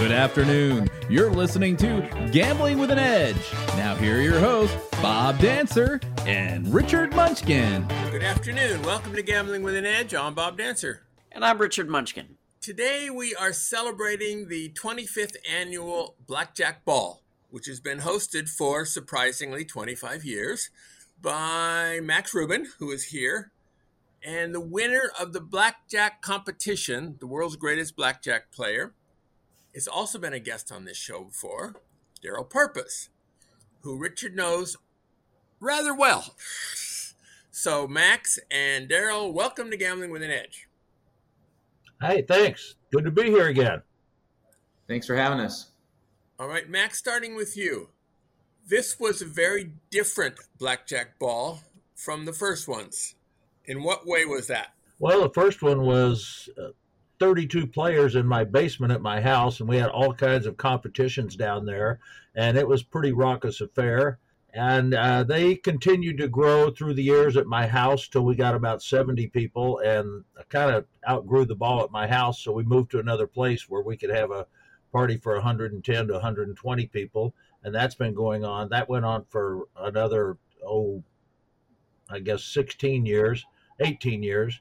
Good afternoon. You're listening to Gambling with an Edge. Now, here are your hosts, Bob Dancer and Richard Munchkin. Good afternoon. Welcome to Gambling with an Edge. I'm Bob Dancer. And I'm Richard Munchkin. Today we are celebrating the 25th annual Blackjack Ball, which has been hosted for surprisingly 25 years by Max Rubin, who is here. And the winner of the blackjack competition, the world's greatest blackjack player, has also been a guest on this show before, Daryl Purpose, who Richard knows rather well. So, Max and Daryl, welcome to Gambling with an Edge. Hey, thanks. Good to be here again. Thanks for having us. All right, Max, starting with you. This was a very different blackjack ball from the first ones. In what way was that? Well, the first one was uh, 32 players in my basement at my house, and we had all kinds of competitions down there, and it was pretty raucous affair. And uh, they continued to grow through the years at my house till we got about 70 people, and I kind of outgrew the ball at my house, so we moved to another place where we could have a party for 110 to 120 people, and that's been going on. That went on for another oh, I guess 16 years, 18 years,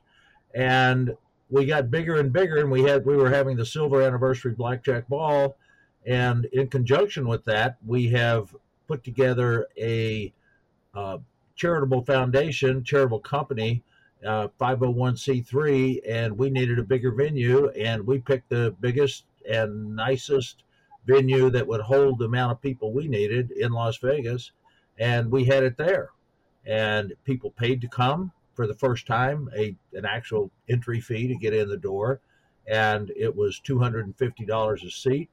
and we got bigger and bigger, and we had we were having the silver anniversary blackjack ball, and in conjunction with that, we have put together a uh, charitable foundation, charitable company, uh, 501c3, and we needed a bigger venue, and we picked the biggest and nicest venue that would hold the amount of people we needed in Las Vegas, and we had it there, and people paid to come for the first time a an actual entry fee to get in the door, and it was two hundred and fifty dollars a seat.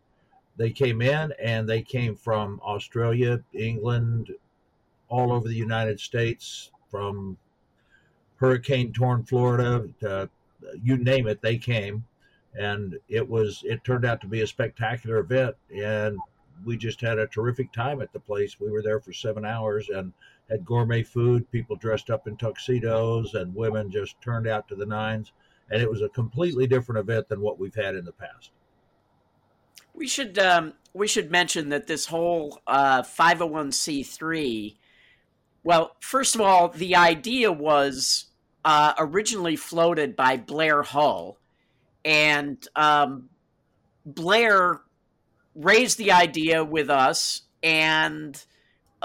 They came in and they came from Australia, England, all over the United States, from hurricane torn Florida, to, you name it, they came, and it was it turned out to be a spectacular event, and we just had a terrific time at the place. We were there for seven hours and had gourmet food, people dressed up in tuxedos, and women just turned out to the nines. And it was a completely different event than what we've had in the past. We should um, we should mention that this whole uh, 501c3. Well, first of all, the idea was uh, originally floated by Blair Hull, and um, Blair raised the idea with us, and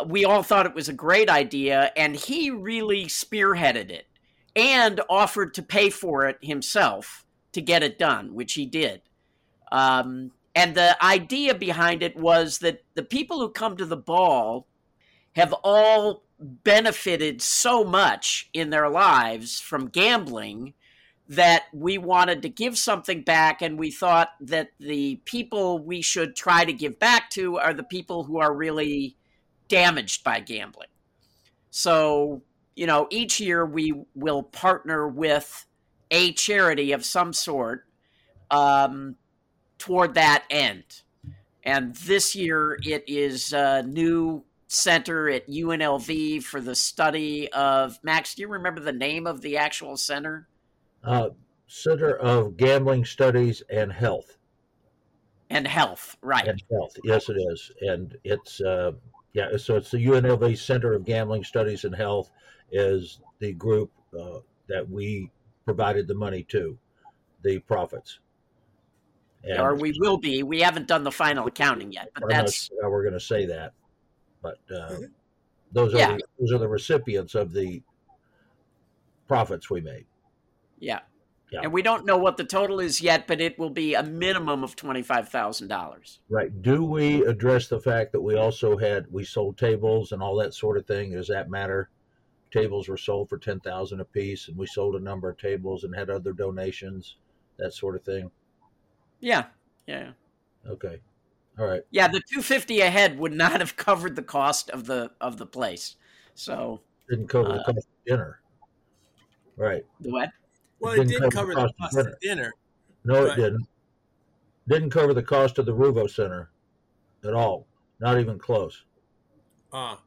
we all thought it was a great idea, and he really spearheaded it and offered to pay for it himself to get it done, which he did. Um, and the idea behind it was that the people who come to the ball have all benefited so much in their lives from gambling that we wanted to give something back and we thought that the people we should try to give back to are the people who are really damaged by gambling. So, you know, each year we will partner with a charity of some sort um, toward that end. And this year it is a new center at UNLV for the study of Max. Do you remember the name of the actual center? Uh, Center of Gambling Studies and Health. And health, right? And health, yes, it is, and it's uh, yeah. So it's the UNLV Center of Gambling Studies and Health is the group uh, that we provided the money to, the profits. And or we will be. We haven't done the final accounting yet, but that's how we're going to say that. But uh, mm-hmm. those are yeah. the, those are the recipients of the profits we made. Yeah. Yeah. And we don't know what the total is yet, but it will be a minimum of twenty-five thousand dollars. Right. Do we address the fact that we also had we sold tables and all that sort of thing? Does that matter? Tables were sold for ten thousand a piece, and we sold a number of tables and had other donations, that sort of thing. Yeah. Yeah. Okay. All right. Yeah, the two fifty a head would not have covered the cost of the of the place. So didn't cover uh, the cost of dinner. Right. The what? Well, it, it did cover the cost, of dinner. dinner. No, it didn't. Didn't cover the cost of the Ruvo Center at all. Not even close. Ah. Uh.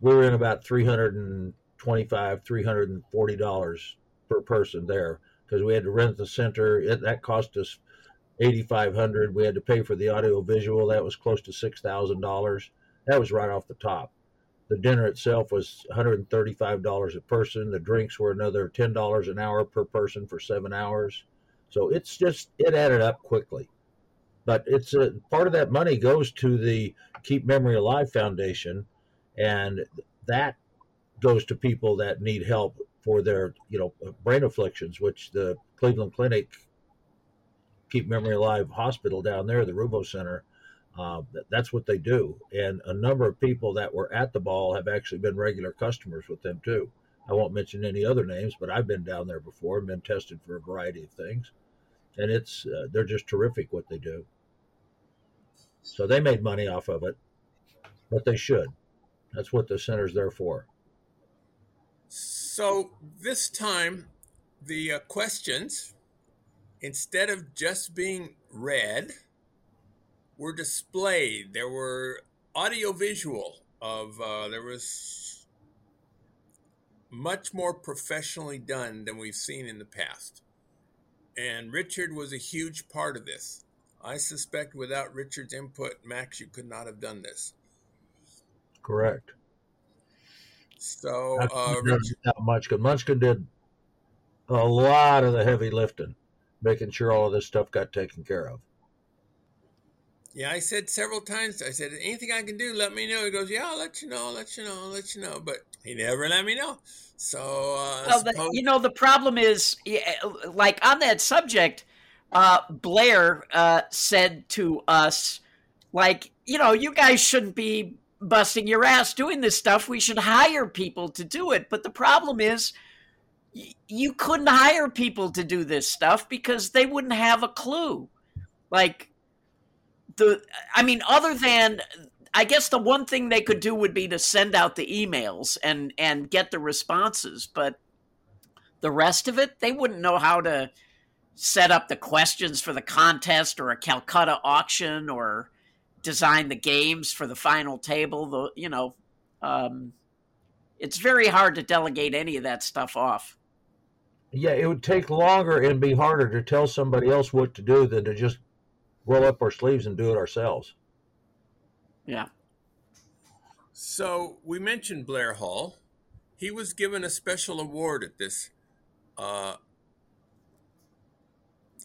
We were in about three hundred and twenty-five, three hundred and forty dollars per person there because we had to rent the center. It, that cost us eighty-five hundred. We had to pay for the audio visual. That was close to six thousand dollars. That was right off the top. The dinner itself was $135 a person. The drinks were another $10 an hour per person for seven hours. So it's just, it added up quickly. But it's a part of that money goes to the Keep Memory Alive Foundation, and that goes to people that need help for their, you know, brain afflictions, which the Cleveland Clinic Keep Memory Alive Hospital down there, the Ruvo Center, uh, that's what they do. And a number of people that were at the ball have actually been regular customers with them too. I won't mention any other names, but I've been down there before and been tested for a variety of things. And it's uh, they're just terrific what they do. So they made money off of it, but they should. That's what the center's there for. So this time, the uh, questions, instead of just being read, were displayed. There were audio visual of uh, there was much more professionally done than we've seen in the past. And Richard was a huge part of this. I suspect without Richard's input, Max, you could not have done this. Correct. So, uh, Richard, not much because Munchkin did a lot of the heavy lifting, making sure all of this stuff got taken care of. Yeah, I said several times. I said, anything I can do, let me know. He goes, yeah, I'll let you know, I'll let you know, I'll let you know. But he never let me know. So, uh, well, the, you know, the problem is, like on that subject, uh, Blair uh, said to us, like, you know, you guys shouldn't be busting your ass doing this stuff. We should hire people to do it. But the problem is, you couldn't hire people to do this stuff because they wouldn't have a clue. Like, the I mean, other than I guess the one thing they could do would be to send out the emails and and get the responses, but the rest of it, they wouldn't know how to set up the questions for the contest or a Calcutta auction or design the games for the final table. The you know, um, it's very hard to delegate any of that stuff off. Yeah, it would take longer and be harder to tell somebody else what to do than to just roll up our sleeves and do it ourselves. Yeah. So we mentioned Blair Hull. He was given a special award at this uh,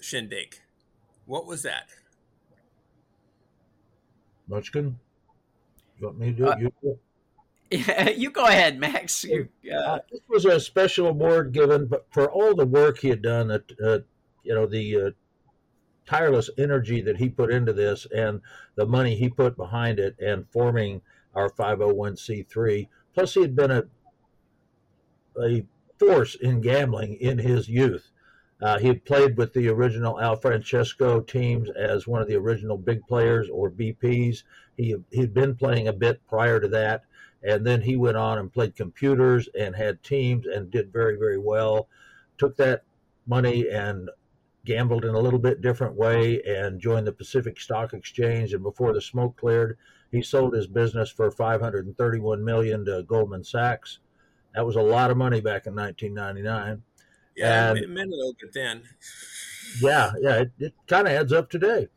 shindig. What was that? Munchkin? You want me to do it? Uh, you, do it? Yeah, you go ahead, Max. You, uh, uh, this was a special award given but for all the work he had done at, uh, you know, the uh, tireless energy that he put into this and the money he put behind it and forming our 501c3. Plus, he had been a, a force in gambling in his youth. Uh, he had played with the original Al Francesco teams as one of the original big players or BPs. He had been playing a bit prior to that, And then he went on and played computers and had teams and did very, very well. Took that money and gambled in a little bit different way and joined the Pacific Stock Exchange. And before the smoke cleared, he sold his business for 531 million to Goldman Sachs. That was a lot of money back in 1999. Yeah, and, it meant a little bit then. Yeah, yeah, it, it kind of adds up today.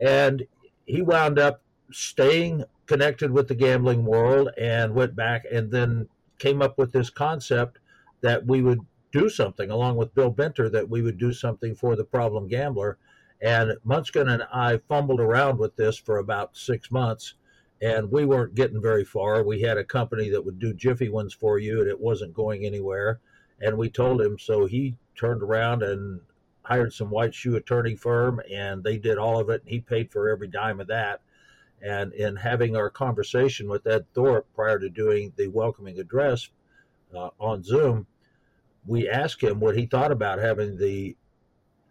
And he wound up staying connected with the gambling world and went back and then came up with this concept that we would do something along with Bill Benter that we would do something for the problem gambler. And Munchkin and I fumbled around with this for about six months and we weren't getting very far. We had a company that would do Jiffy ones for you and it wasn't going anywhere. And we told him, so he turned around and hired some white shoe attorney firm and they did all of it. And he paid for every dime of that. And in having our conversation with Ed Thorp prior to doing the welcoming address uh, on Zoom, we asked him what he thought about having the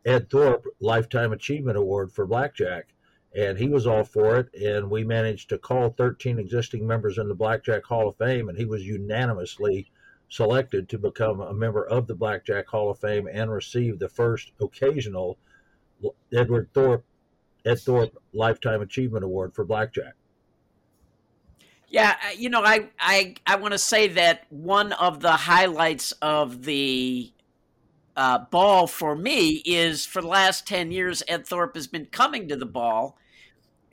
Ed Thorp Lifetime Achievement Award for Blackjack. And he was all for it. And we managed to call 13 existing members in the Blackjack Hall of Fame, and he was unanimously selected to become a member of the Blackjack Hall of Fame and receive the first occasional Edward Thorp Ed Thorp Lifetime Achievement Award for Blackjack. Yeah, you know, I I I want to say that one of the highlights of the uh, ball for me is for the last ten years, Ed Thorp has been coming to the ball,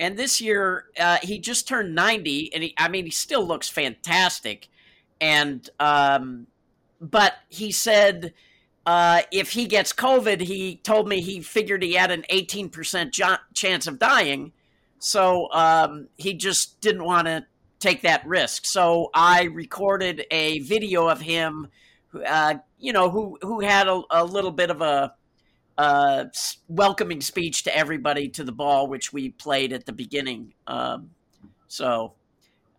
and this year uh, he just turned ninety, and he, I mean, he still looks fantastic, and um, but he said. Uh, if he gets COVID, he told me he figured he had an 18% jo- chance of dying. So um, he just didn't want to take that risk. So I recorded a video of him, uh, you know, who who had a, a little bit of a welcoming speech to everybody to the ball, which we played at the beginning. Um, so,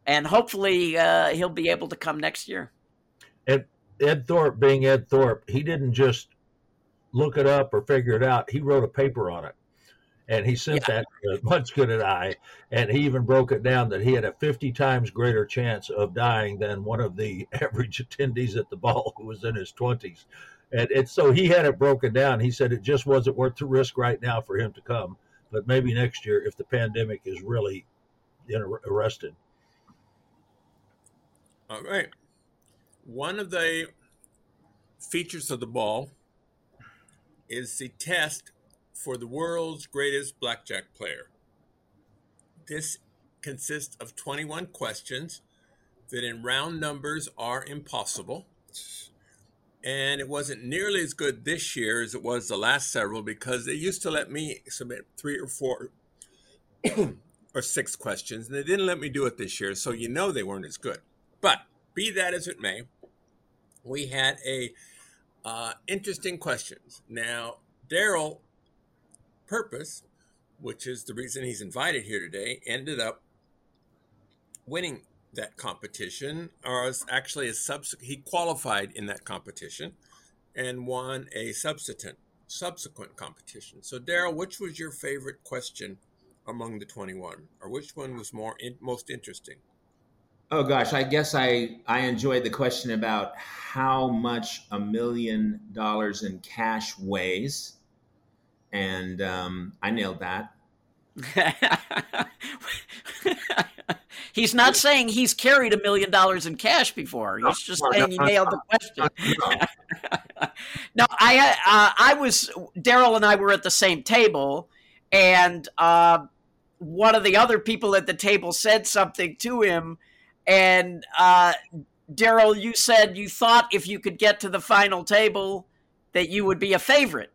and hopefully uh, he'll be able to come next year. Ed, Ed Thorp, being Ed Thorp, he didn't just look it up or figure it out. He wrote a paper on it and he sent yeah. that to Munchkin and I, and he even broke it down that he had a 50 times greater chance of dying than one of the average attendees at the ball who was in his 20s. And it's so he had it broken down. He said it just wasn't worth the risk right now for him to come, but maybe next year if the pandemic is really arrested. All right. One of the features of the ball is the test for the world's greatest blackjack player. This consists of 21 questions that, in round numbers, are impossible. And it wasn't nearly as good this year as it was the last several because they used to let me submit three or four or six questions, and they didn't let me do it this year. So you know they weren't as good. But be that as it may, we had a uh, interesting questions. Now, Daryl purpose, which is the reason he's invited here today, ended up winning that competition, uh, or was actually a subs- he qualified in that competition and won a subsequent subsequent competition. So, Daryl, which was your favorite question among the 21, or which one was more in, most interesting? Oh gosh, I guess I I enjoyed the question about how much a million dollars in cash weighs and um, I nailed that. he's not saying he's carried a million dollars in cash before. He's just saying he nailed the question. no, I uh, I was Daryl and I were at the same table, and uh, one of the other people at the table said something to him, and uh, Daryl, you said you thought if you could get to the final table that you would be a favorite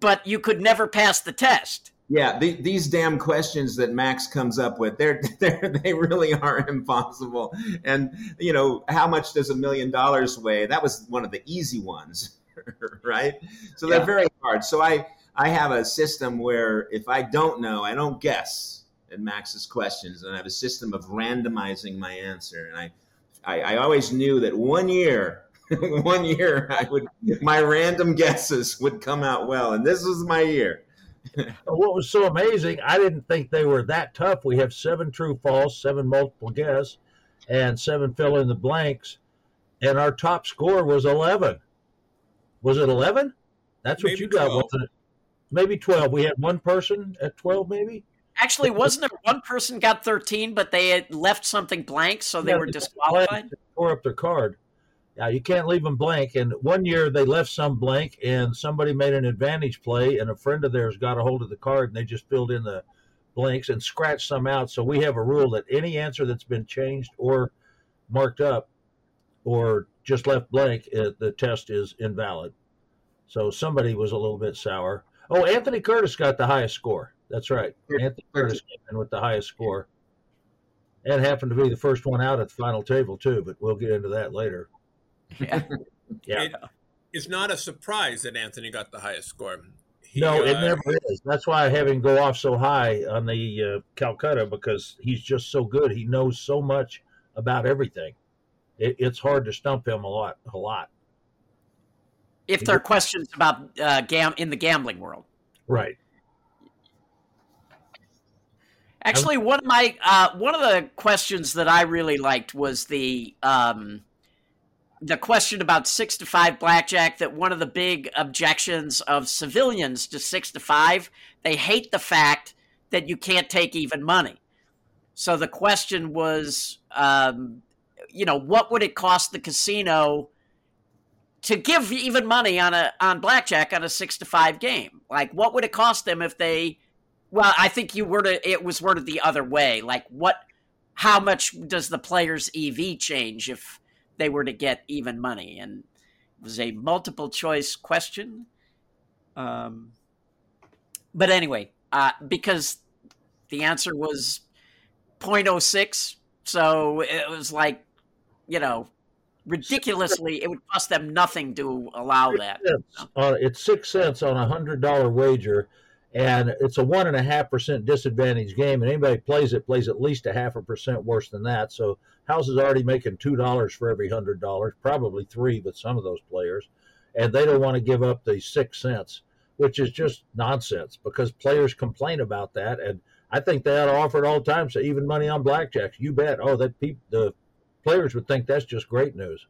but you could never pass the test. Yeah, the, these damn questions that Max comes up with, they're, they're they really are impossible. And you know, how much does a million dollars weigh? That was one of the easy ones, right? So they're yeah. very hard. So I I have a system where if I don't know, I don't guess at Max's questions, and I have a system of randomizing my answer. And I I, I always knew that one year one year I would my random guesses would come out well, and this was my year. what was so amazing, I didn't think they were that tough. We have seven true false, seven multiple guess, and seven fill in the blanks, and our top score was 11. Was it 11? That's what Maybe you got, 12. wasn't it? Maybe 12. We had one person at 12, maybe? Actually, wasn't there one person got 13, but they had left something blank, so they Yeah, were they disqualified? tore up their card. Now you can't leave them blank. And one year they left some blank, and somebody made an advantage play, and a friend of theirs got a hold of the card, and they just filled in the blanks and scratched some out. So we have a rule that any answer that's been changed or marked up, or just left blank, uh, the test is invalid. So somebody was a little bit sour. Oh, Anthony Curtis got the highest score. That's right. Anthony Curtis came in with the highest score. And happened to be the first one out at the final table too, but we'll get into that later. Yeah. Yeah. It is not a surprise that Anthony got the highest score. He, no, it uh, never is. That's why I have him go off so high on the uh, Calcutta because he's just so good. He knows so much about everything. It, it's hard to stump him a lot. A lot. If there are questions about uh, gam- in the gambling world. Right. Actually, one of my uh, one of the questions that I really liked was the um, the question about six to five blackjack. That one of the big objections of civilians to six to five, they hate the fact that you can't take even money. So the question was, um, you know, what would it cost the casino to give even money on a on blackjack on a six to five game? Like, what would it cost them if they well, I think you worded it was worded the other way. Like what how much does the player's EV change if they were to get even money? And it was a multiple choice question. Um but anyway, uh, because the answer was 0.06, so it was like, you know, ridiculously it would cost them nothing to allow that. Cents. Uh, it's six cents on a hundred dollar wager, and it's a one and a half percent disadvantage game. And anybody plays it plays at least a half a percent worse than that. So House is already making two dollars for every hundred dollars, probably three with some of those players, and they don't want to give up the six cents, which is just nonsense because players complain about that, and I think they ought to offer it all the time. So even money on blackjacks, you bet. Oh, that peop- the players would think that's just great news,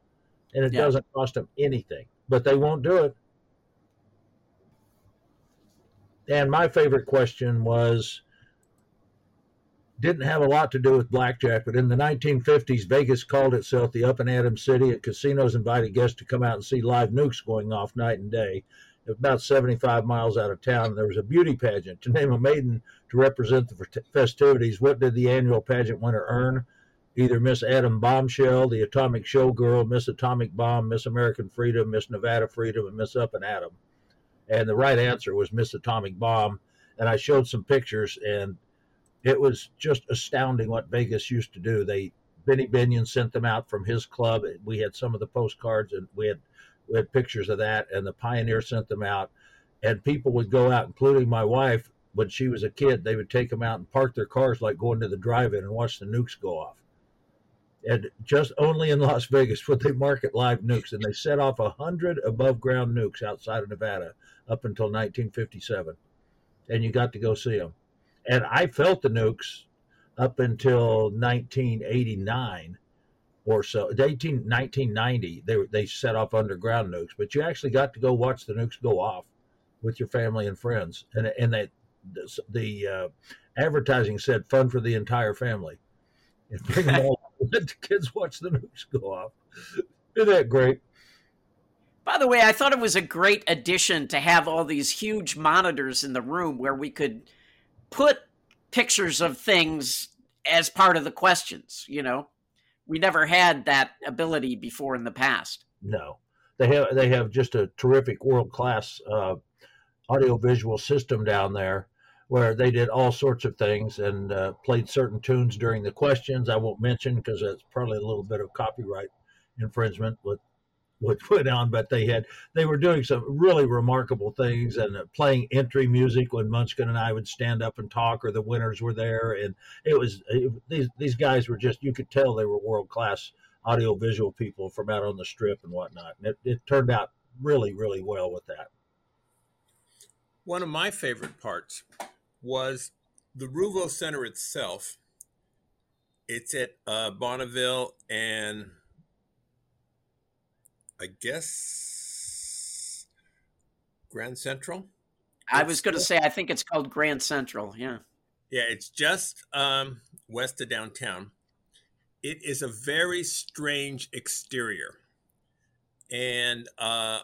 and it Yeah. doesn't cost them anything, but they won't do it. And my favorite question was didn't have a lot to do with blackjack, but in the 1950s, Vegas called itself the Up and Atom City, and casinos invited guests to come out and see live nukes going off night and day. About 75 miles out of town, there was a beauty pageant to name a maiden to represent the festivities. What did the annual pageant winner earn? Either Miss Atom Bombshell, the Atomic Showgirl, Miss Atomic Bomb, Miss American Freedom, Miss Nevada Freedom, and Miss Up and Atom. And the right answer was Miss Atomic Bomb. And I showed some pictures, and it was just astounding what Vegas used to do. They Benny Binion sent them out from his club. We had some of the postcards, and we had we had pictures of that. And the Pioneer sent them out, and people would go out, including my wife. When she was a kid, they would take them out and park their cars like going to the drive-in and watch the nukes go off. And just only in Las Vegas would they market live nukes, and they set off a hundred above-ground nukes outside of Nevada up until 1957, and you got to go see them and I felt the nukes up until 1989 or so. 18, 1990, they they set off underground nukes, but you actually got to go watch the nukes go off with your family and friends, and and that the, the uh, advertising said fun for the entire family. And bring them all. Let the kids watch the nukes go off. Isn't that great? By the way, I thought it was a great addition to have all these huge monitors in the room where we could put pictures of things as part of the questions, you know. We never had that ability before in the past. No, they have they have just a terrific world class uh, audio visual system down there where they did all sorts of things and uh, played certain tunes during the questions. I won't mention because that's probably a little bit of copyright infringement with what put on, but they had they were doing some really remarkable things and uh, playing entry music when Munchkin and I would stand up and talk, or the winners were there, and it was it, these these guys were just you could tell they were world class audio visual people from out on the strip and whatnot, and it, it turned out really really well with that. One of my favorite parts was the Ruvo Center itself. It's at uh, Bonneville and I guess Grand Central. I It's was going to say, I think it's called Grand Central. Yeah. Yeah, it's just um, west of downtown. It is a very strange exterior, and uh,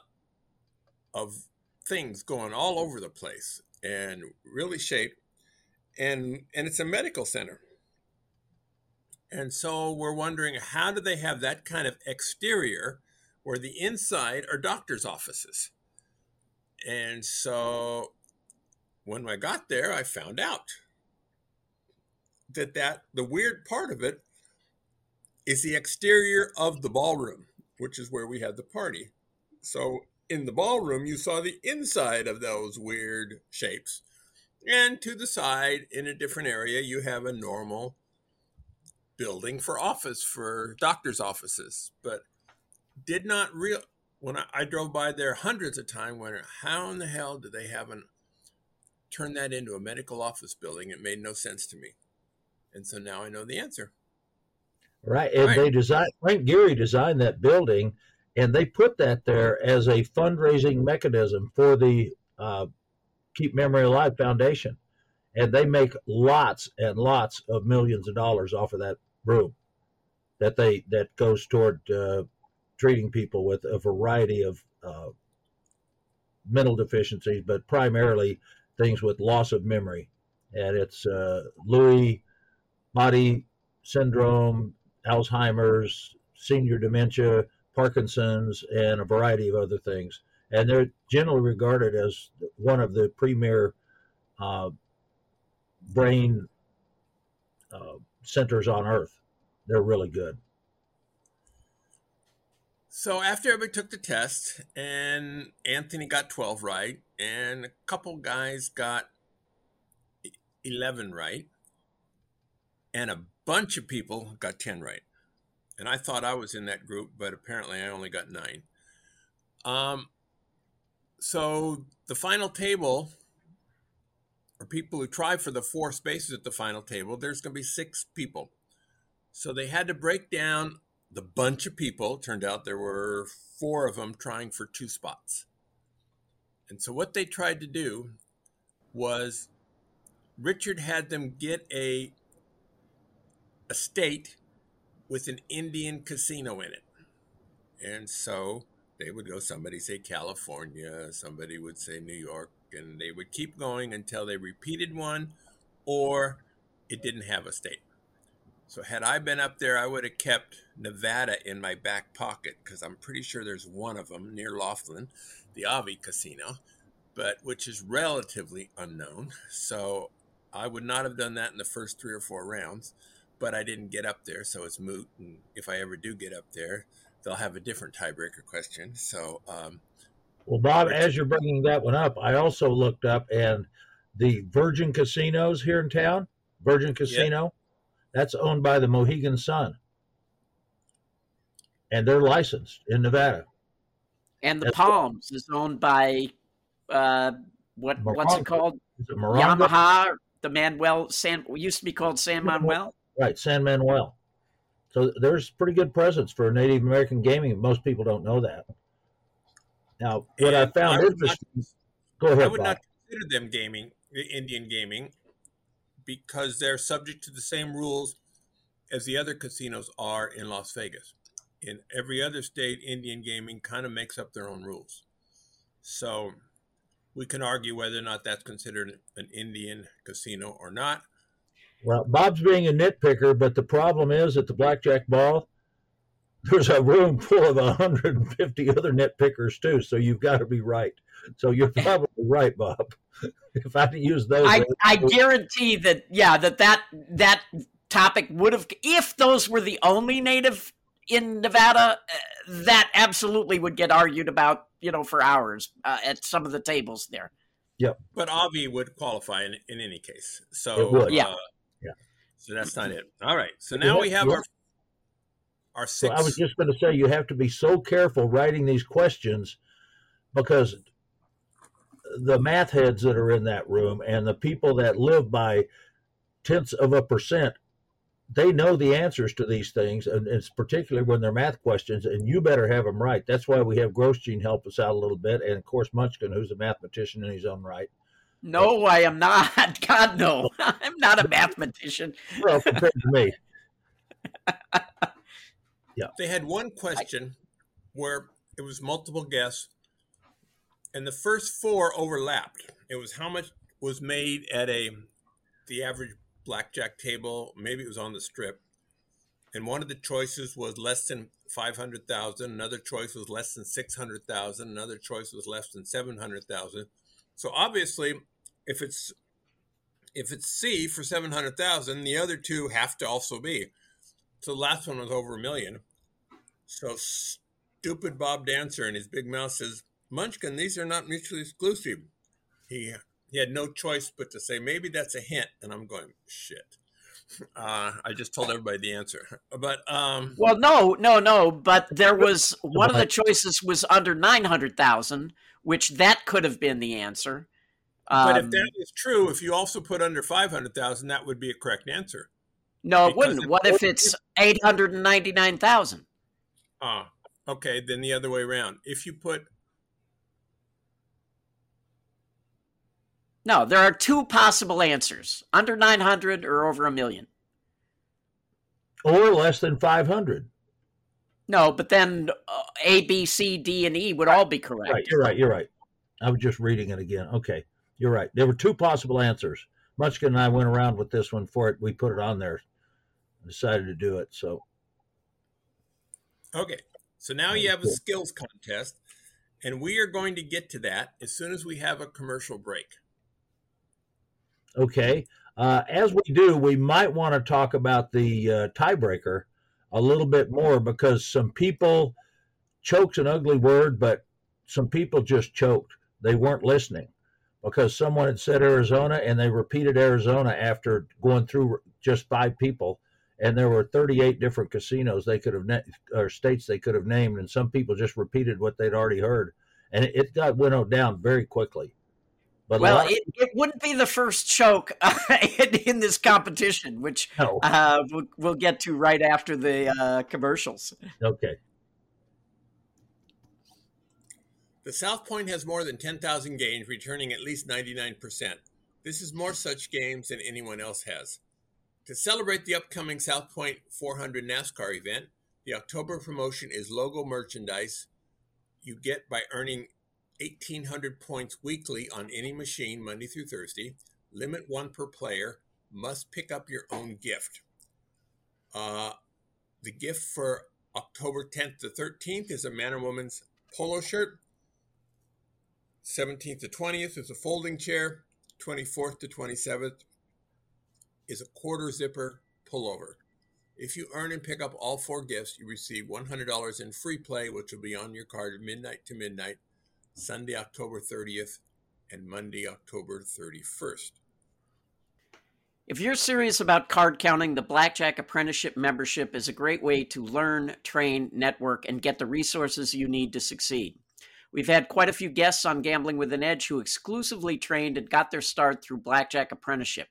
of things going all over the place, and really shaped, and and it's a medical center. And so we're wondering how do they have that kind of exterior where the inside are doctors' offices? And so when I got there, I found out that that the weird part of it is the exterior of the ballroom, which is where we had the party. So in the ballroom, you saw the inside of those weird shapes. And to the side, in a different area, you have a normal building for office for doctors' offices. But did not real when I, I drove by there hundreds of times, wondering how in the hell did they have an turn that into a medical office building? It made no sense to me. And so now I know the answer. Right. And Right. they designed, Frank Gehry designed that building, and they put that there as a fundraising mechanism for the uh, Keep Memory Alive Foundation. And they make lots and lots of millions of dollars off of that room that they that goes toward uh, treating people with a variety of uh, mental deficiencies, but primarily things with loss of memory. And it's uh, Lewy body syndrome, Alzheimer's, senior dementia, Parkinson's, and a variety of other things. And they're generally regarded as one of the premier uh, brain uh, centers on earth. They're really good. So after everybody took the test, and Anthony got 12 right, and a couple guys got 11 right, and a bunch of people got 10 right. And I thought I was in that group, but apparently I only got nine. Um, so the final table, or people who try for the four spaces at the final table, there's going to be six people. So they had to break down the bunch of people. Turned out there were four of them trying for two spots. And so what they tried to do was Richard had them get a a state with an Indian casino in it. And so they would go, somebody say California, somebody would say New York, and they would keep going until they repeated one or it didn't have a state. So had I been up there, I would have kept Nevada in my back pocket because I'm pretty sure there's one of them near Laughlin, the Avi Casino, but which is relatively unknown. So I would not have done that in the first three or four rounds, but I didn't get up there, so it's moot. And if I ever do get up there, they'll have a different tiebreaker question. So um, Well, Bob, as you're bringing that one up, I also looked up and the Virgin Casinos here in town, Virgin Casino, that's owned by the Mohegan Sun. And they're licensed in Nevada. And the That's- Palms is owned by uh, what what's it called? Is it Yaamava, the Manuel San used to be called San Manuel. Right, San Manuel. So there's pretty good presence for Native American gaming. Most people don't know that. Now, what I and found would not- interesting. Go ahead, I would Bob. not consider them gaming, the Indian gaming, because they're subject to the same rules as the other casinos are in Las Vegas. In every other state, Indian gaming kind of makes up their own rules. So we can argue whether or not that's considered an Indian casino or not. Well, Bob's being a nitpicker, but the problem is at the blackjack ball, there's a room full of 150 other nitpickers too. So you've got to be right. So you're probably right, Bob. if I use those, I, I guarantee that yeah that that that topic would have if those were the only native in Nevada uh, that absolutely would get argued about you know for hours uh, at some of the tables there. But Avi would qualify in, in any case. So It would. Yeah. uh, Yeah. So that's not it. All right. So Yeah, now we have yeah. our our six. So I was just going to say you have to be so careful writing these questions because the math heads that are in that room and the people that live by tenths of a percent they know the answers to these things, and it's particularly when they're math questions, and you better have them right. That's why we have Grosjean help us out a little bit, and of course Munchkin, who's a mathematician in his own right. No, I am not. God, no. I'm not a mathematician. Well, compared to me. yeah. They had one question where it was multiple guess, and the first four overlapped. It was how much was made at a the average blackjack table. Maybe it was on the strip, and one of the choices was less than five hundred thousand. Another choice was less than six hundred thousand. Another choice was less than seven hundred thousand. So obviously, if it's if it's C for seven hundred thousand, the other two have to also be. So the last one was over a million. So stupid Bob Dancer and his big mouth says, Munchkin, these are not mutually exclusive. He he had no choice but to say maybe that's a hint, and I'm going shit. Uh, I just told everybody the answer, but um, well, no, no, no. But there was one of the choices was under nine hundred thousand, which that could have been the answer. Um, but if um, that is true, if you also put under five hundred thousand, that would be a correct answer. No, it wouldn't. What if it's eight hundred and ninety nine thousand? Ah, okay. Then the other way around. If you put No, there are two possible answers under 900 or over a million. Or less than 500. No, but then uh, A, B, C, D, and E would all be correct. Right, you're right. You're right. I was just reading it again. Okay, you're right. There were two possible answers. Munchkin and I went around with this one for it. We put it on there, decided to do it. So, okay. So now you have a skills contest, and we are going to get to that as soon as we have a commercial break. Okay. Uh, as we do, we might want to talk about the uh, tiebreaker a little bit more because some people choke's an ugly word, but some people just choked. They weren't listening because someone had said Arizona and they repeated Arizona after going through just five people. And there were 38 different casinos they could have, na- or states they could have named. And some people just repeated what they'd already heard. And it, it got winnowed down very quickly. But well, it, it, wouldn't be the first choke uh, in, in, this competition, which no. uh, we'll, we'll, get to right after the uh, commercials. Okay. The South Point has more than 10,000 games, returning at least 99%. This is more such games than anyone else has. To celebrate the upcoming South Point 400 NASCAR event, the October promotion is logo merchandise you get by earning 1,800 points weekly on any machine Monday through Thursday. Limit one per player. Must pick up your own gift. Uh, the gift for October 10th to 13th is a man or woman's polo shirt. 17th to 20th is a folding chair. 24th to 27th is a quarter zipper pullover. If you earn and pick up all four gifts, you receive $100 in free play, which will be on your card midnight to midnight Sunday, October 30th, and Monday, October 31st. If you're serious about card counting, the Blackjack Apprenticeship membership is a great way to learn, train, network, and get the resources you need to succeed. We've had quite a few guests on Gambling with an Edge who exclusively trained and got their start through Blackjack Apprenticeship.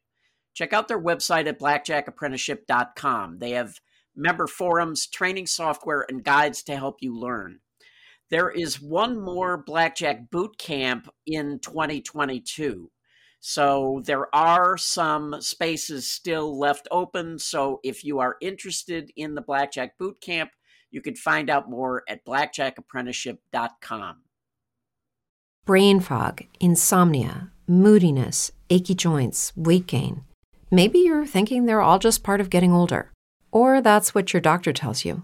Check out their website at blackjackapprenticeship.com. They have member forums, training software, and guides to help you learn. There is one more Blackjack boot camp in 2022. So there are some spaces still left open. So if you are interested in the Blackjack boot camp, you can find out more at blackjackapprenticeship.com. Brain fog, insomnia, moodiness, achy joints, weight gain. Maybe you're thinking they're all just part of getting older, or that's what your doctor tells you.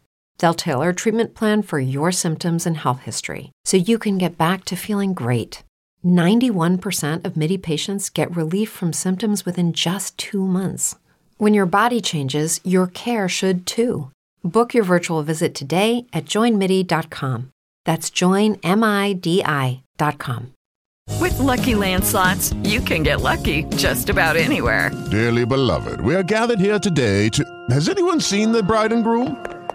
They'll tailor a treatment plan for your symptoms and health history so you can get back to feeling great. 91% of MIDI patients get relief from symptoms within just two months. When your body changes, your care should too. Book your virtual visit today at joinmidi.com. That's joinmidi.com. With Lucky Land slots, you can get lucky just about anywhere. Dearly beloved, we are gathered here today to. Has anyone seen the bride and groom?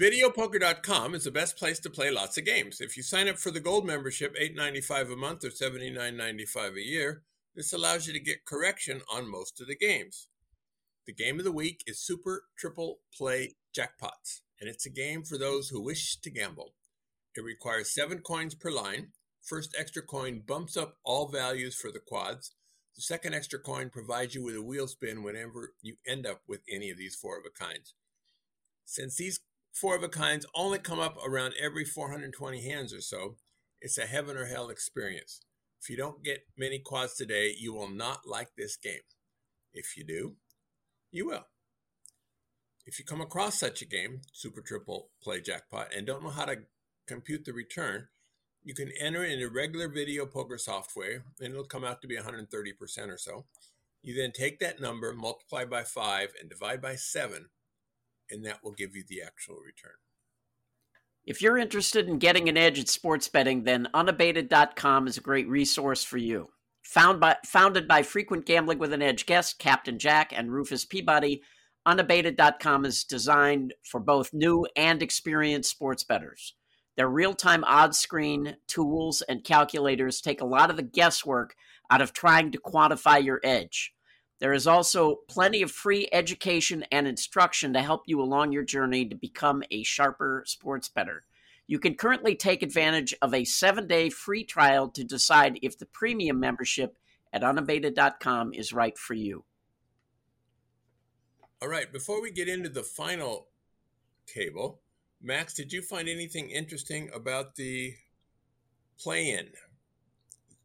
Videopoker.com is the best place to play lots of games. If you sign up for the gold membership, $8.95 a month or $79.95 a year, this allows you to get correction on most of the games. The game of the week is Super Triple Play Jackpots, and it's a game for those who wish to gamble. It requires seven coins per line. First extra coin bumps up all values for the quads. The second extra coin provides you with a wheel spin whenever you end up with any of these four of a kinds. Since these four of a kinds only come up around every 420 hands or so, it's a heaven or hell experience. If you don't get many quads today, you will not like this game. If you do, you will. If you come across such a game, Super Triple Play Jackpot, and don't know how to compute the return, you can enter it into regular video poker software, and it'll come out to be 130% or so. You then take that number, multiply by 5, and divide by 7, and that will give you the actual return. If you're interested in getting an edge at sports betting, then unabated.com is a great resource for you. Found by, founded by frequent Gambling with an Edge guests Captain Jack and Rufus Peabody, unabated.com is designed for both new and experienced sports bettors. Their real time odds screen tools and calculators take a lot of the guesswork out of trying to quantify your edge. There is also plenty of free education and instruction to help you along your journey to become a sharper sports bettor. You can currently take advantage of a seven day free trial to decide if the premium membership at unabated.com is right for you. All right, before we get into the final table, Max, did you find anything interesting about the play in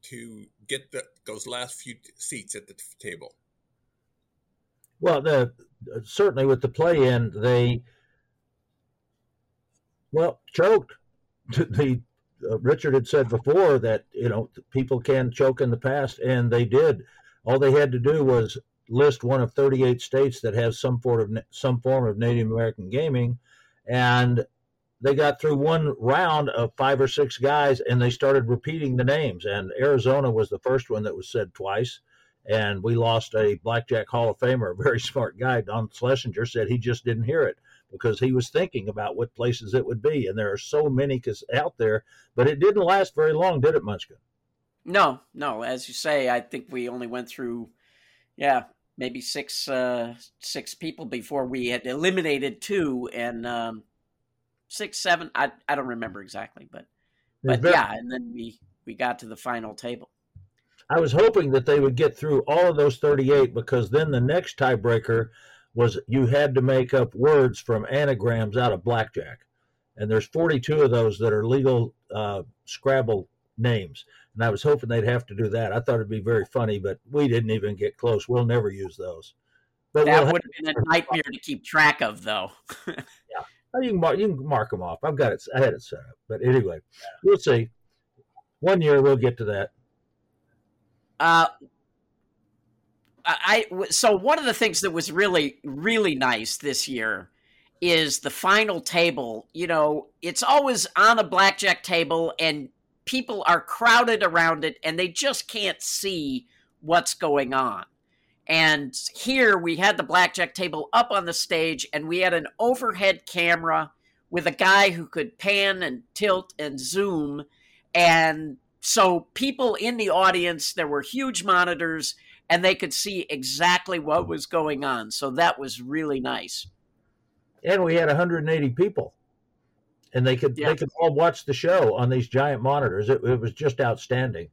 to get the, those last few seats at the table? Well, the certainly with the play in, they well choked. The uh, Richard had said before that you know people can choke in the past, and they did. All they had to do was list one of 38 states that has some form of some form of Native American gaming, and they got through one round of five or six guys, and they started repeating the names. And Arizona was the first one that was said twice and we lost a blackjack Hall of Famer, a very smart guy. Don Schlesinger said he just didn't hear it because he was thinking about what places it would be, and there are so many out there. But it didn't last very long, did it, Munchkin? No, no. As you say, I think we only went through, yeah, maybe six uh, six people before we had eliminated two, and um, six, seven. I I don't remember exactly, but but yeah, and then we we got to the final table. I was hoping that they would get through all of those 38 because then the next tiebreaker was you had to make up words from anagrams out of blackjack. And there's 42 of those that are legal uh, Scrabble names. And I was hoping they'd have to do that. I thought it'd be very funny, but we didn't even get close. We'll never use those. But that we'll would have been a nightmare to keep track of, though. yeah, you can mark you can mark them off. I've got it. I had it set up. But anyway, we'll see. One year we'll get to that. Uh, I so one of the things that was really really nice this year is the final table. You know, it's always on a blackjack table and people are crowded around it and they just can't see what's going on. And here we had the blackjack table up on the stage and we had an overhead camera with a guy who could pan and tilt and zoom and so people in the audience, there were huge monitors and they could see exactly what was going on. So that was really nice. And we had 180 people. And they could yeah. they could all watch the show on these giant monitors. It, it was just outstanding.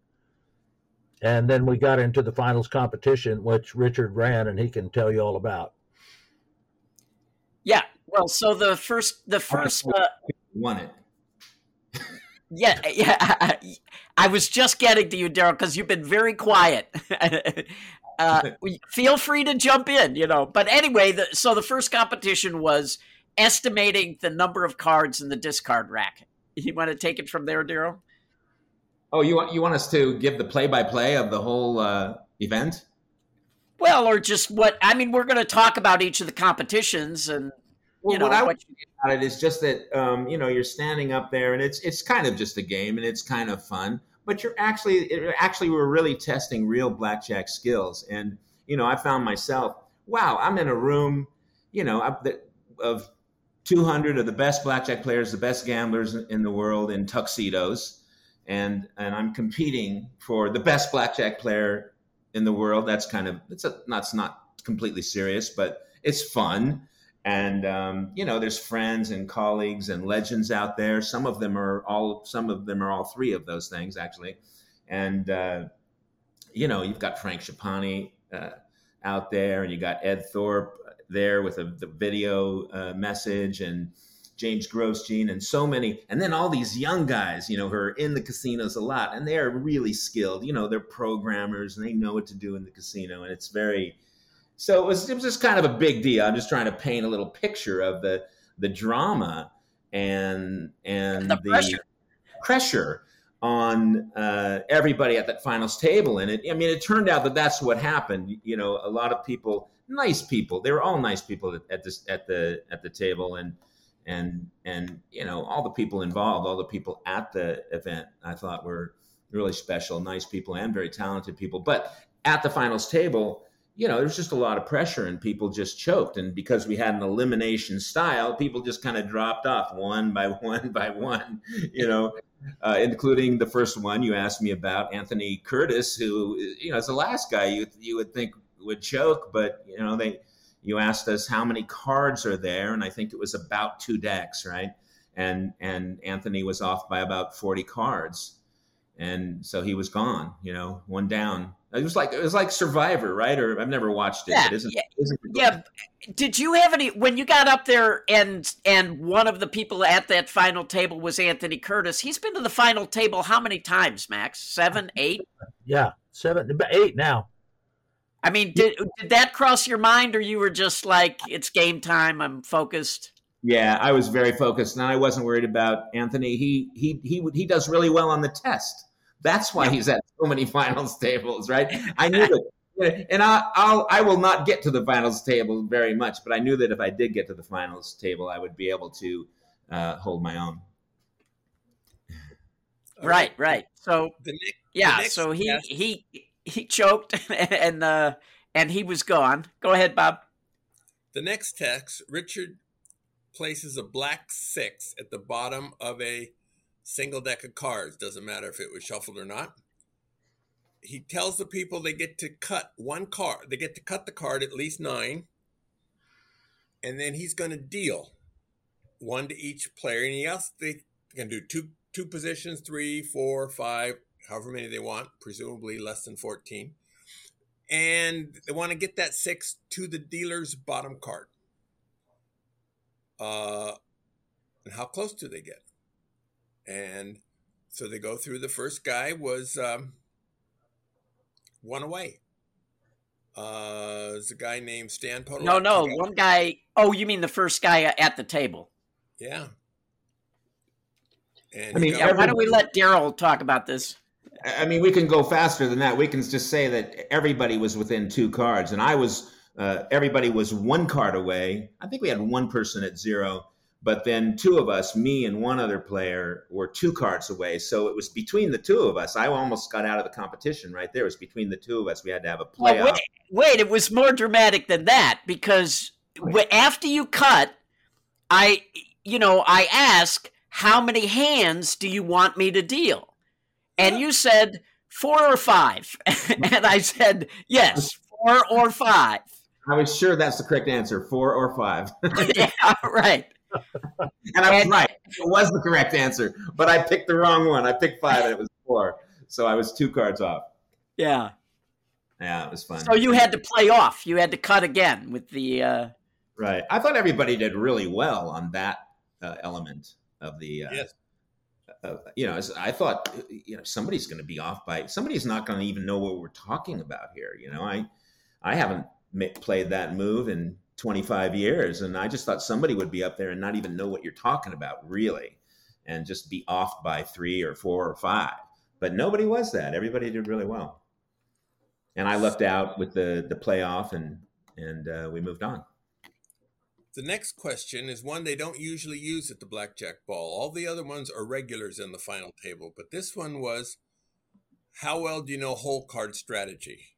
And then we got into the finals competition, which Richard ran, and he can tell you all about. Yeah, well, so the first the first uh, won it. Yeah, yeah. I was just getting to you, Daryl, because you've been very quiet. uh, feel free to jump in, you know. But anyway, the, so the first competition was estimating the number of cards in the discard rack. You want to take it from there, Daryl? Oh, you want you want us to give the play by play of the whole uh, event? Well, or just what I mean. We're going to talk about each of the competitions, and well, know what I what would think about it is just that um, you know you're standing up there, and it's it's kind of just a game, and it's kind of fun. But you're actually it, actually we're really testing real blackjack skills, and you know I found myself, wow, I'm in a room, you know, of 200 of the best blackjack players, the best gamblers in the world in tuxedos, and and I'm competing for the best blackjack player in the world. That's kind of it's a that's not completely serious, but it's fun. And um, you know, there's friends and colleagues and legends out there. Some of them are all some of them are all three of those things actually. And uh, you know, you've got Frank Schapani uh, out there, and you got Ed Thorp there with a, the video uh, message and James Grosjean and so many, and then all these young guys, you know, who are in the casinos a lot, and they are really skilled. You know, they're programmers and they know what to do in the casino, and it's very. So it was, it was just kind of a big deal. I'm just trying to paint a little picture of the the drama and and the the pressure. pressure on uh, everybody at that finals table. And it, I mean, it turned out that that's what happened. You know, a lot of people, nice people, they were all nice people at, at this at the at the table, and and and you know all the people involved, all the people at the event, I thought were really special, nice people, and very talented people. But at the finals table, you know, there's just a lot of pressure, and people just choked. And because we had an elimination style, people just kind of dropped off one by one by one. You know, uh, including the first one you asked me about, Anthony Curtis, who you know is the last guy you you would think would choke, but you know they you asked us how many cards are there, and I think it was about two decks, right? And and Anthony was off by about forty cards, and so he was gone. You know, one down. It was like it was like Survivor, right? Or I've never watched it. Yeah, but isn't, yeah. isn't it Yeah. Did you have any when you got up there and and one of the people at that final table was Anthony Curtis? He's been to the final table how many times, Max? Seven, eight? Yeah, seven, eight now. I mean, did did that cross your mind, or you were just like, it's game time, I'm focused? Yeah, I was very focused, and I wasn't worried about Anthony. He he he he does really well on the test. That's why he's at so many finals tables, right? I knew that, and I, I'll I will not get to the finals table very much, but I knew that if I did get to the finals table, I would be able to uh, hold my own. Right, right. So The next, yeah, next so he test- he he choked and uh and he was gone. Go ahead, Bob. The next text, Richard places a black six at the bottom of a single deck of cards. Doesn't matter if it was shuffled or not. He tells the people they get to cut one card. They get to cut the card at least nine. And then he's going to deal one to each player. And he else they can do two two positions, three, four, five, however many they want, presumably less than 14 and they want to get that six to the dealer's bottom card. Uh, and how close do they get? And so they go through. The first guy was um, one away. Uh, there's a guy named Stan Podolak. No, no, one guy. Oh, you mean the first guy at the table? Yeah. And I mean, he Yeah. Why don't we let Daryl talk about this? I mean, we can go faster than that. We can just say that everybody was within two cards, and I was. Uh, everybody was one card away. I think we had one person at zero, but then two of us, me and one other player, were two cards away. So it was between the two of us. I almost got out of the competition right there. It was between the two of us. We had to have a Well, playoff. wait, wait, it was more dramatic than that because wh- after you cut, I, you know, I ask, how many hands do you want me to deal? And you said four or five. and I said, yes, four or five. I was sure that's the correct answer, four or five. yeah, right. And I was And- right. It was the correct answer, but I picked the wrong one. I picked five, and it was four. So I was two cards off. Yeah. Yeah, it was fun. So you had to play off. You had to cut again with the. Uh, Right. I thought everybody did really well on that uh, element of the uh, Yes. uh, you know, I thought, you know, somebody's going to be off by somebody's not going to even know what we're talking about here. You know, I I haven't played that move in 25 years, and I just thought somebody would be up there and not even know what you're talking about, really, and just be off by three or four or five. But nobody was that. Everybody did really well, and I lucked out with the the playoff, and and uh, we moved on. The next question is one they don't usually use at the blackjack ball. All the other ones are regulars in the final table, but this one was how well do you know hole card strategy?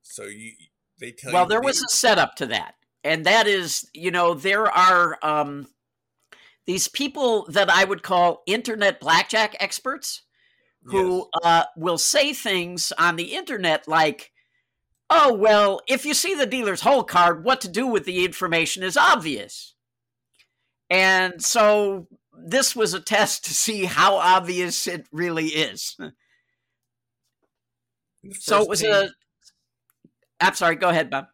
So you they tell well, you there was a setup to that, and that is, you know, there are um, these people that I would call internet blackjack experts who Yes. uh, will say things on the internet like, "Oh well, if you see the dealer's hole card, what to do with the information is obvious." And so this was a test to see how obvious it really is. So it was a. I'm sorry. Go ahead, Bob.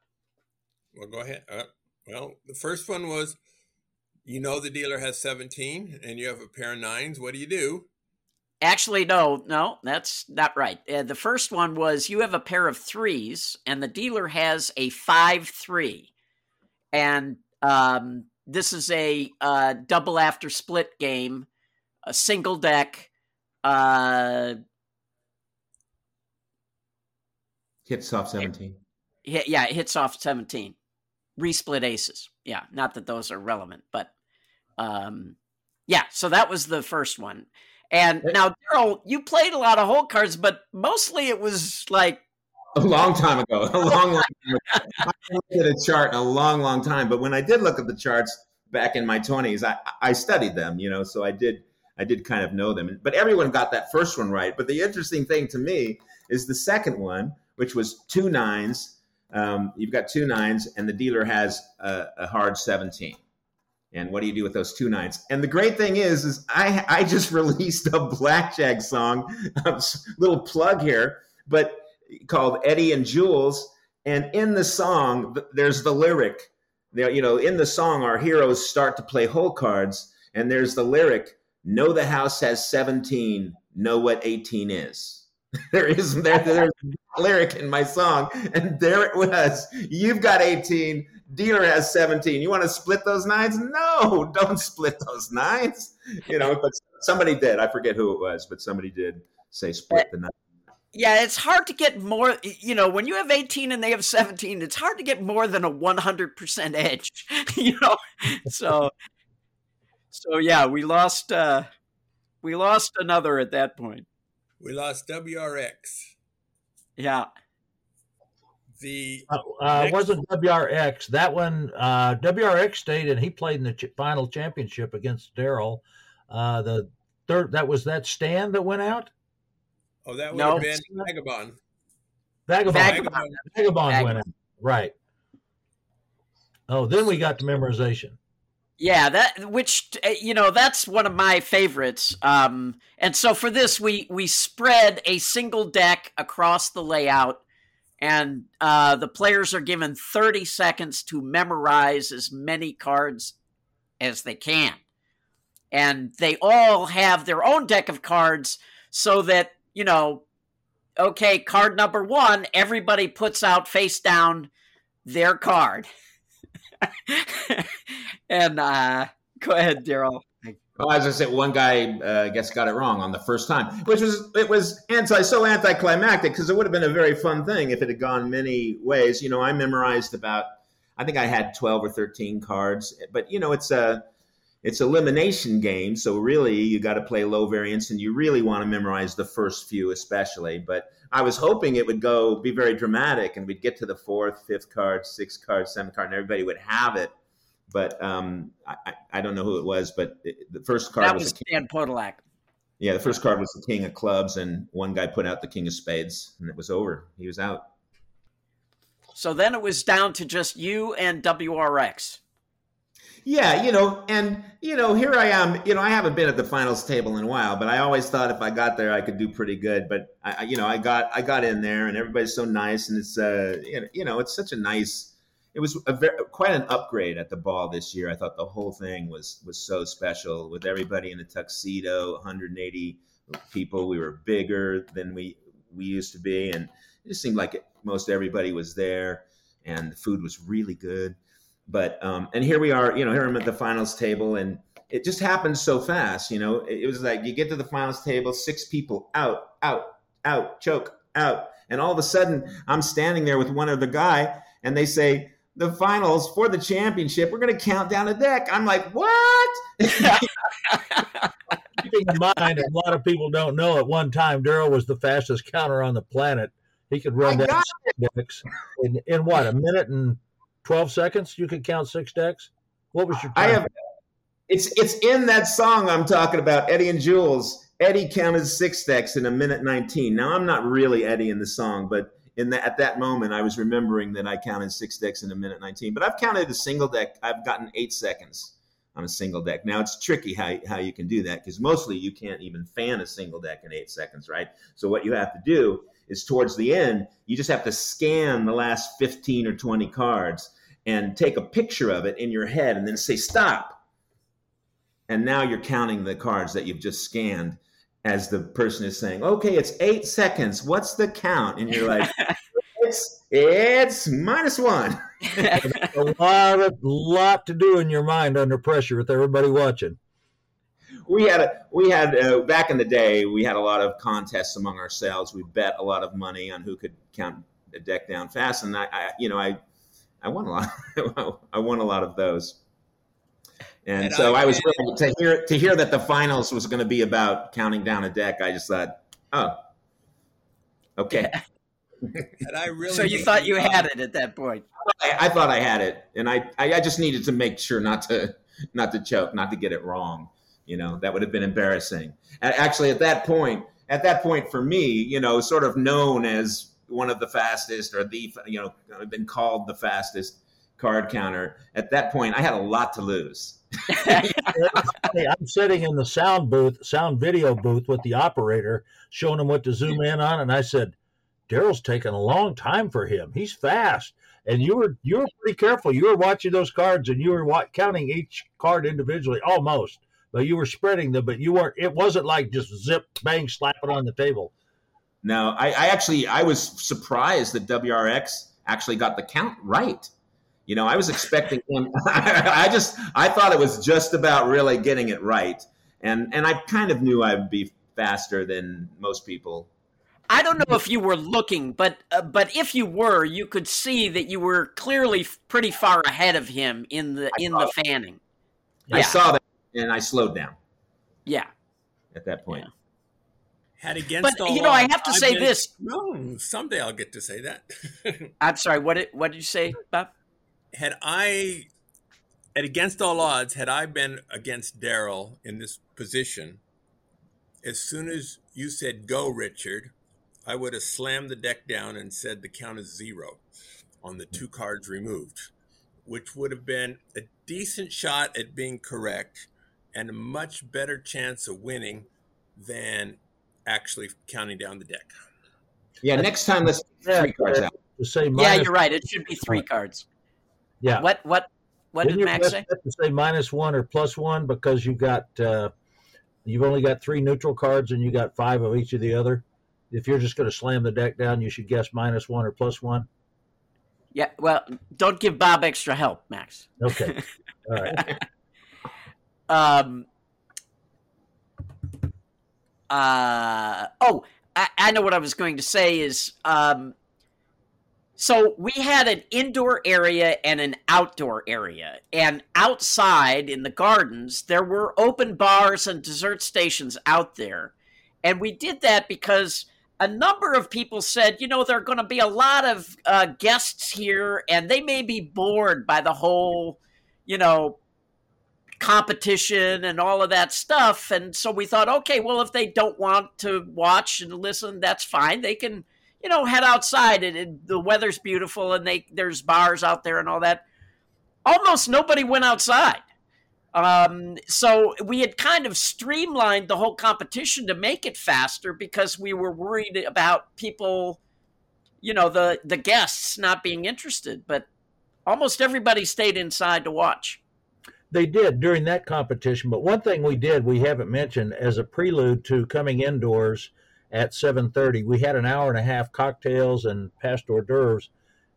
Well, go ahead. Uh, well, the first one was you know the dealer has 17 and you have a pair of nines. What do you do? Actually, no, no, that's not right. Uh, the first one was you have a pair of threes, and the dealer has a five three, and um, this is a uh, double after split game, a single deck. Uh, Hits off 17. hi- yeah, it hits off seventeen, resplit aces. Yeah, not that those are relevant, but um, yeah. So that was the first one. And now, Daryl, you played a lot of hole cards, but mostly it was like A long time ago. A long, long time ago. I looked at a chart in a long, long time. But when I did look at the charts back in my 20s, I, I studied them, you know, so I did I did kind of know them. But everyone got that first one right. But the interesting thing to me is the second one, which was two nines. Um, you've got two nines, and the dealer has a, a hard 17. And what do you do with those two nines? And the great thing is, is I I just released a blackjack song, a little plug here, but called Eddie and Jules. And in the song, there's the lyric. You know, in the song, our heroes start to play hole cards, and there's the lyric: "Know the house has 17. Know what 18 is." there is there, there's lyric in my song, and there it was. You've got 18. Dealer has 17. You want to split those nines? No, don't split those nines. You know, but somebody did. I forget who it was, but somebody did say split the nine. Yeah, it's hard to get more. You know, when you have 18 and they have 17, it's hard to get more than a 100% edge. You know, so so yeah, we lost. uh We lost another at that point. We lost WRX. Yeah. The Uh, uh, Next- wasn't WRX that one? Uh, WRX stayed and he played in the ch- final championship against Daryl. Uh, the third that was that stand that went out. oh, that would No. have been Vagabond. Vagabond, Vagabond. Vagabond, went out. Right. Oh, then we got to memorization. Yeah, that which uh, you know that's one of my favorites. Um, and so for this, we we spread a single deck across the layout, and uh, the players are given thirty seconds to memorize as many cards as they can, and they all have their own deck of cards, so that you know, okay, card number one, everybody puts out face down their card. and uh, go ahead, Daryl. Well, as I said, one guy, uh, I guess, got it wrong on the first time, which was it was anti so anticlimactic because it would have been a very fun thing if it had gone many ways. You know, I memorized about, I think I had twelve or thirteen cards, but you know, it's a it's elimination game, so really you got to play low variance, and you really want to memorize the first few, especially. But I was hoping it would go be very dramatic, and we'd get to the fourth, fifth card, sixth card, seventh card, and everybody would have it. But um, I, I- don't know who it was, but it, the first card That was, was. Dan Podolak. Yeah, the first card was the king of clubs, and one guy put out the king of spades, and it was over. He was out. So then it was down to just you and WRX. Yeah, you know, and you know, here I am. You know, I haven't been at the finals table in a while, but I always thought if I got there, I could do pretty good. But I, you know, I got I got in there, and everybody's so nice, and it's uh, you know- you know, it's such a nice it was a very, quite an upgrade at the ball this year. I thought the whole thing was was so special with everybody in a tuxedo, 180 people. We were bigger than we we used to be, and it just seemed like it, most everybody was there, and the food was really good. But um, and here we are, you know, here I'm at the finals table, and it just happened so fast. You know, it, it was like you get to the finals table, six people out, out, out, choke, out, and all of a sudden I'm standing there with one other guy, and they say the finals for the championship. We're going to count down a deck. I'm like, what? Keeping in mind, a lot of people don't know. At one time, Daryl was the fastest counter on the planet. He could run I down decks in, in what a minute and twelve seconds. You could count six decks. What was your time? I have. It's it's in that song I'm talking about, Eddie and Jules. Eddie counted six decks in a minute 19. Now I'm not really Eddie in the song, but in that at that moment I was remembering that I counted six decks in a minute 19. But I've counted a single deck. I've gotten eight seconds on a single deck. Now it's tricky how how you can do that because mostly you can't even fan a single deck in eight seconds, right? So what you have to do is towards the end, you just have to scan the last 15 or 20 cards and take a picture of it in your head and then say stop and now you're counting the cards that you've just scanned as the person is saying, "Okay, it's eight seconds. What's the count?" And you're like, "It's it's minus one." a lot of lot to do in your mind under pressure with everybody watching. We had a we had uh, back in the day we had a lot of contests among ourselves. We bet a lot of money on who could count a deck down fast, and I, I you know I I won a lot. I won a lot of those. And, And so I I, was really, to hear to hear that the finals was going to be about counting down a deck. I just thought, oh, okay. And I really so you thought you had it at that point. I, I thought I had it, and I, I I just needed to make sure not to not to choke, not to get it wrong. You know, that would have been embarrassing. Actually, at that point, at that point for me, you know, sort of known as one of the fastest or the you know been called the fastest card counter. At that point, I had a lot to lose. I'm sitting in the sound booth, sound video booth with the operator, showing him what to zoom in on, and I said, "Daryl's taking a long time for him. He's fast." And you were you were pretty careful. You were watching those cards, and you were wa- counting each card individually, almost. But you were spreading them. But you weren't. It wasn't like just zip, bang, slap it on the table. No, I, I actually I was surprised that WRX actually got the count right. You know, I was expecting him. I just I thought it was just about really getting it right, and and I kind of knew I'd be faster than most people. I don't know if you were looking, but uh, but if you were, you could see that you were clearly pretty far ahead of him in the in the fanning. I Yeah. saw that, and I slowed down Yeah. at that point. had against But, all you know, I have to I've say been- this. No, someday I'll get to say that. I'm sorry. What did what did you say, Bob? had I, at against all odds, had I been against Daryl in this position, as soon as you said go, Richard, I would have slammed the deck down and said the count is zero on the two cards removed, which would have been a decent shot at being correct and a much better chance of winning than actually counting down the deck. Yeah, next time let's take three cards out. To say yeah, you're right. It should be three cards. yeah. What what what Didn't did you Max best say? bet to say minus one or plus one because you got uh, you've only got three neutral cards and you got five of each of the other. If you're just going to slam the deck down, you should guess minus one or plus one. Yeah. Well, don't give Bob extra help, Max. Okay, all right. Um. Uh oh, I, I know what I was going to say is um. So we had an indoor area and an outdoor area, and outside in the gardens there were open bars and dessert stations out there, and we did that because a number of people said, you know, there are going to be a lot of uh, guests here, and they may be bored by the whole, you know, competition and all of that stuff. And so we thought, okay, well, if they don't want to watch and listen, that's fine. They can, you know, head outside and, and the weather's beautiful and they there's bars out there and all that. Almost nobody went outside. Um, so we had kind of streamlined the whole competition to make it faster because we were worried about people, you know, the the guests not being interested. But almost everybody stayed inside to watch. They did during that competition, but one thing we did we haven't mentioned as a prelude to coming indoors at 7:30, we had an hour and a half cocktails and past hors d'oeuvres.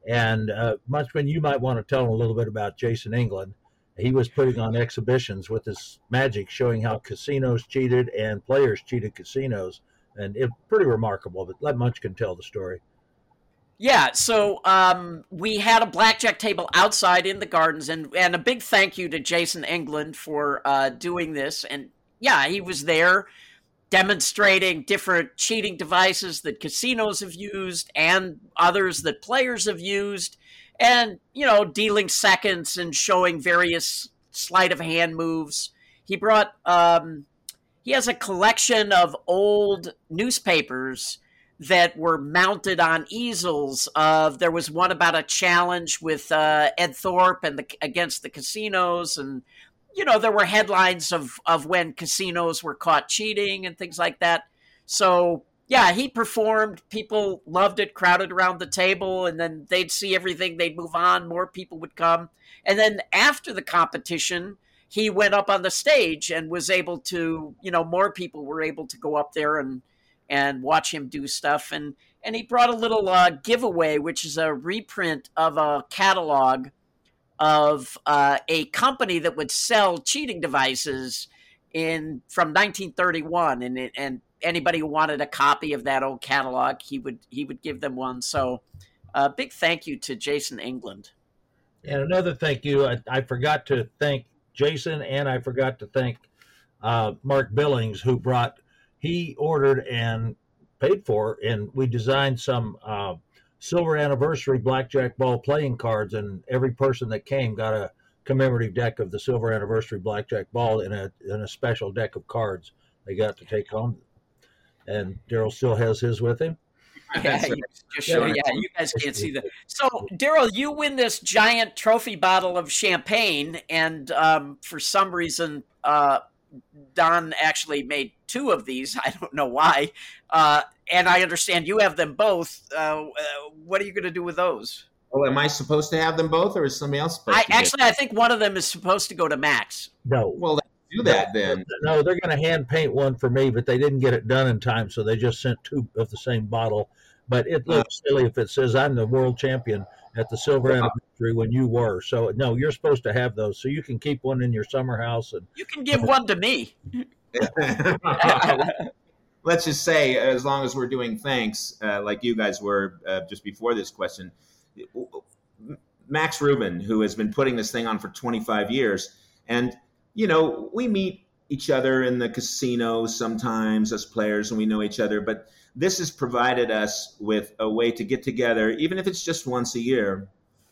And uh, Munchkin, you might want to tell them a little bit about Jason England. He was putting on exhibitions with his magic, showing how casinos cheated and players cheated casinos, and it's pretty remarkable. But let Munchkin tell the story. Yeah, so um, we had a blackjack table outside in the gardens, and and a big thank you to Jason England for uh, doing this. And yeah, he was there demonstrating different cheating devices that casinos have used and others that players have used, and you know, dealing seconds and showing various sleight of hand moves. He brought um, he has a collection of old newspapers that were mounted on easels. Of there was one about a challenge with uh, Ed Thorp and the, against the casinos, and you know there were headlines of of when casinos were caught cheating and things like that. So yeah, he performed. People loved it, crowded around the table, and then they'd see everything. They'd move on. More people would come, and then after the competition. He went up on the stage and was able to, you know, more people were able to go up there and and watch him do stuff. And and he brought a little uh, giveaway, which is a reprint of a catalog of uh, a company that would sell cheating devices in from 1931, and and anybody who wanted a copy of that old catalog, he would he would give them one. So, a uh, big thank you to Jason England. And another thank you, I, I forgot to thank Jason, and I forgot to thank uh, Mark Billings, who brought he ordered and paid for, and we designed some uh, silver anniversary blackjack ball playing cards, and every person that came got a commemorative deck of the silver anniversary blackjack ball in a in a special deck of cards they got to take home. And Daryl still has his with him. Yeah, you, yeah, you guys can't see that. So, Daryl, you win this giant trophy bottle of champagne, and um, for some reason, uh, Don actually made two of these. I don't know why. Uh, and I understand you have them both. Uh, uh what are you going to do with those? Well, am I supposed to have them both, or is somebody else supposed I, to? Actually, I think one of them is supposed to go to Max. No. Well, do that then. No, they're going to hand paint one for me, but they didn't get it done in time, so they just sent two of the same bottle. But it looks uh, silly if it says I'm the world champion at the silver anniversary when you were. So no, you're supposed to have those, so you can keep one in your summer house, and you can give one to me. Let's just say, as long as we're doing thanks, uh, like you guys were uh, just before this question, Max Rubin, who has been putting this thing on for 25 years, and you know, we meet each other in the casino sometimes as players, and we know each other, but this has provided us with a way to get together, even if it's just once a year,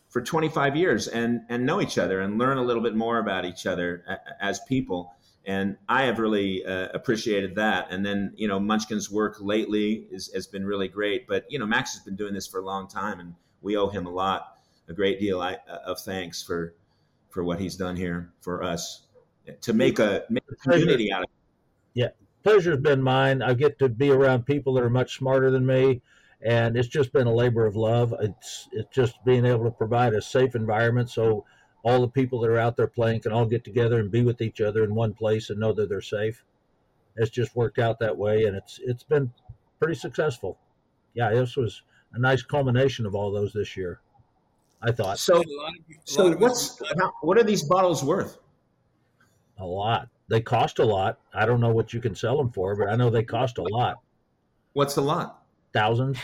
for 25 years and and know each other and learn a little bit more about each other as people. And I have really uh, appreciated that. And then you know Munchkin's work lately is, has been really great. But you know Max has been doing this for a long time, and we owe him a lot, a great deal of thanks for for what he's done here for us to make a, make a community out of it. Yeah, pleasure's been mine. I get to be around people that are much smarter than me, and it's just been a labor of love. It's it's just being able to provide a safe environment so all the people that are out there playing can all get together and be with each other in one place and know that they're safe. It's just worked out that way, and it's it's been pretty successful. Yeah, this was a nice culmination of all those this year. I thought. So, so what's how, what are these bottles worth? A lot they cost a lot. I don't know what you can sell them for, but I know they cost a lot. What's a lot? Thousands.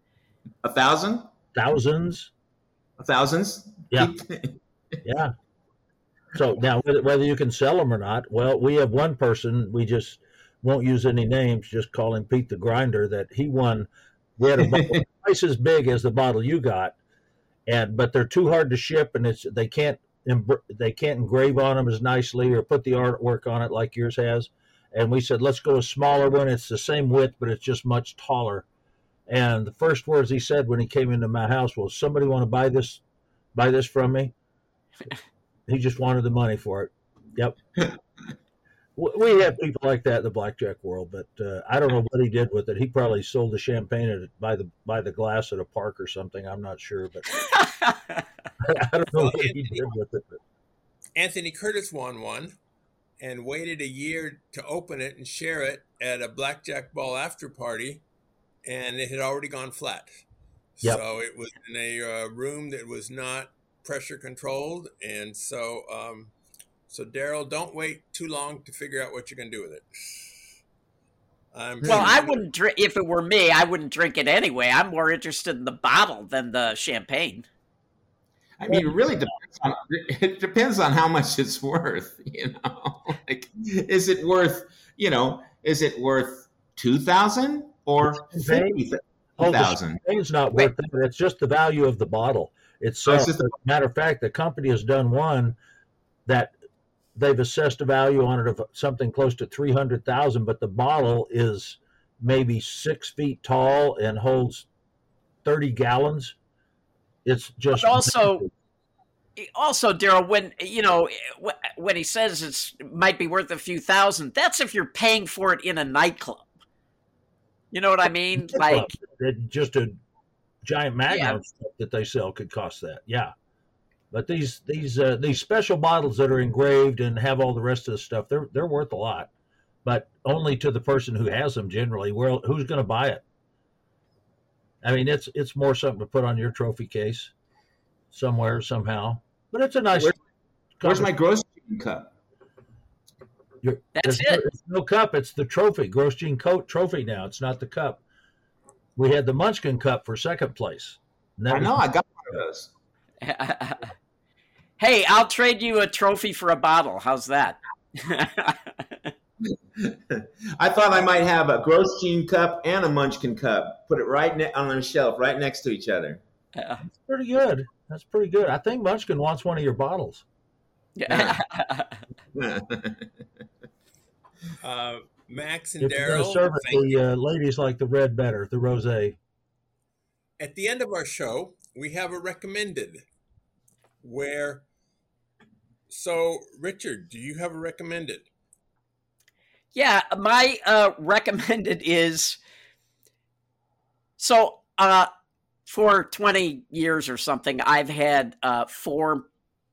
a thousand? Thousands. A Thousands? Yeah. yeah. So now, whether you can sell them or not, well, we have one person. We just won't use any names. Just call him Pete the Grinder. That he won. We had a bottle twice as big as the bottle you got, and but they're too hard to ship, and it's they can't they can't engrave on them as nicely or put the artwork on it like yours has. And we said, let's go a smaller one. It's the same width, but it's just much taller. And the first words he said when he came into my house was, "Somebody want to buy this, buy this from me?" he just wanted the money for it. Yep. We have people like that in the blackjack world, but uh, I don't know what he did with it. He probably sold the champagne at, by the by the glass at a park or something. I'm not sure, but I don't know what he did with it. But. Anthony Curtis won one and waited a year to open it and share it at a blackjack ball after party, and it had already gone flat. Yep. So it was in a uh, room that was not pressure controlled, and so um, so Daryl, don't wait too long to figure out what you're going to do with it. I'm well, I wouldn't drink if it were me. I wouldn't drink it anyway. I'm more interested in the bottle than the champagne. I mean, it really depends on it depends on how much it's worth. You know, like is it worth you know is it worth two thousand or fifty oh, thousand? It's not worth that. It's just the value of the bottle. It's oh, so. As a matter of fact, the company has done one that they've assessed a value on it of something close to 300,000, but the bottle is maybe six feet tall and holds 30 gallons. It's just but also, eh, also Daryl, when you know eh, when he says it's might be worth a few thousand, that's if you're paying for it in a nightclub. You know what I mean? Like just a giant magnum yeah. that they sell could cost that. Yeah. But these these uh, these special bottles that are engraved and have all the rest of the stuff, they're they're worth a lot, but only to the person who has them. Generally, well, who's going to buy it? I mean, it's it's more something to put on your trophy case somewhere somehow. But it's a nice. Where, where's my gross cup? You're, That's it. No, no, cup. It's the trophy. Grosjean coat trophy now. It's not the cup. We had the Munchkin Cup for second place. I know. I got one of those. Hey, I'll trade you a trophy for a bottle. How's that? I thought I might have a Gross Grosjean cup and a Munchkin cup. Put it right ne- on the shelf, right next to each other. That's pretty good. That's pretty good. I think Munchkin wants one of your bottles. Yeah. uh, Max and Daryl. Serve the uh, ladies like the red better, the rosé. At the end of our show, we have a recommended where so, Richard, do you have a recommended? Yeah, my uh, recommended is so uh, for 20 years or something, I've had uh, four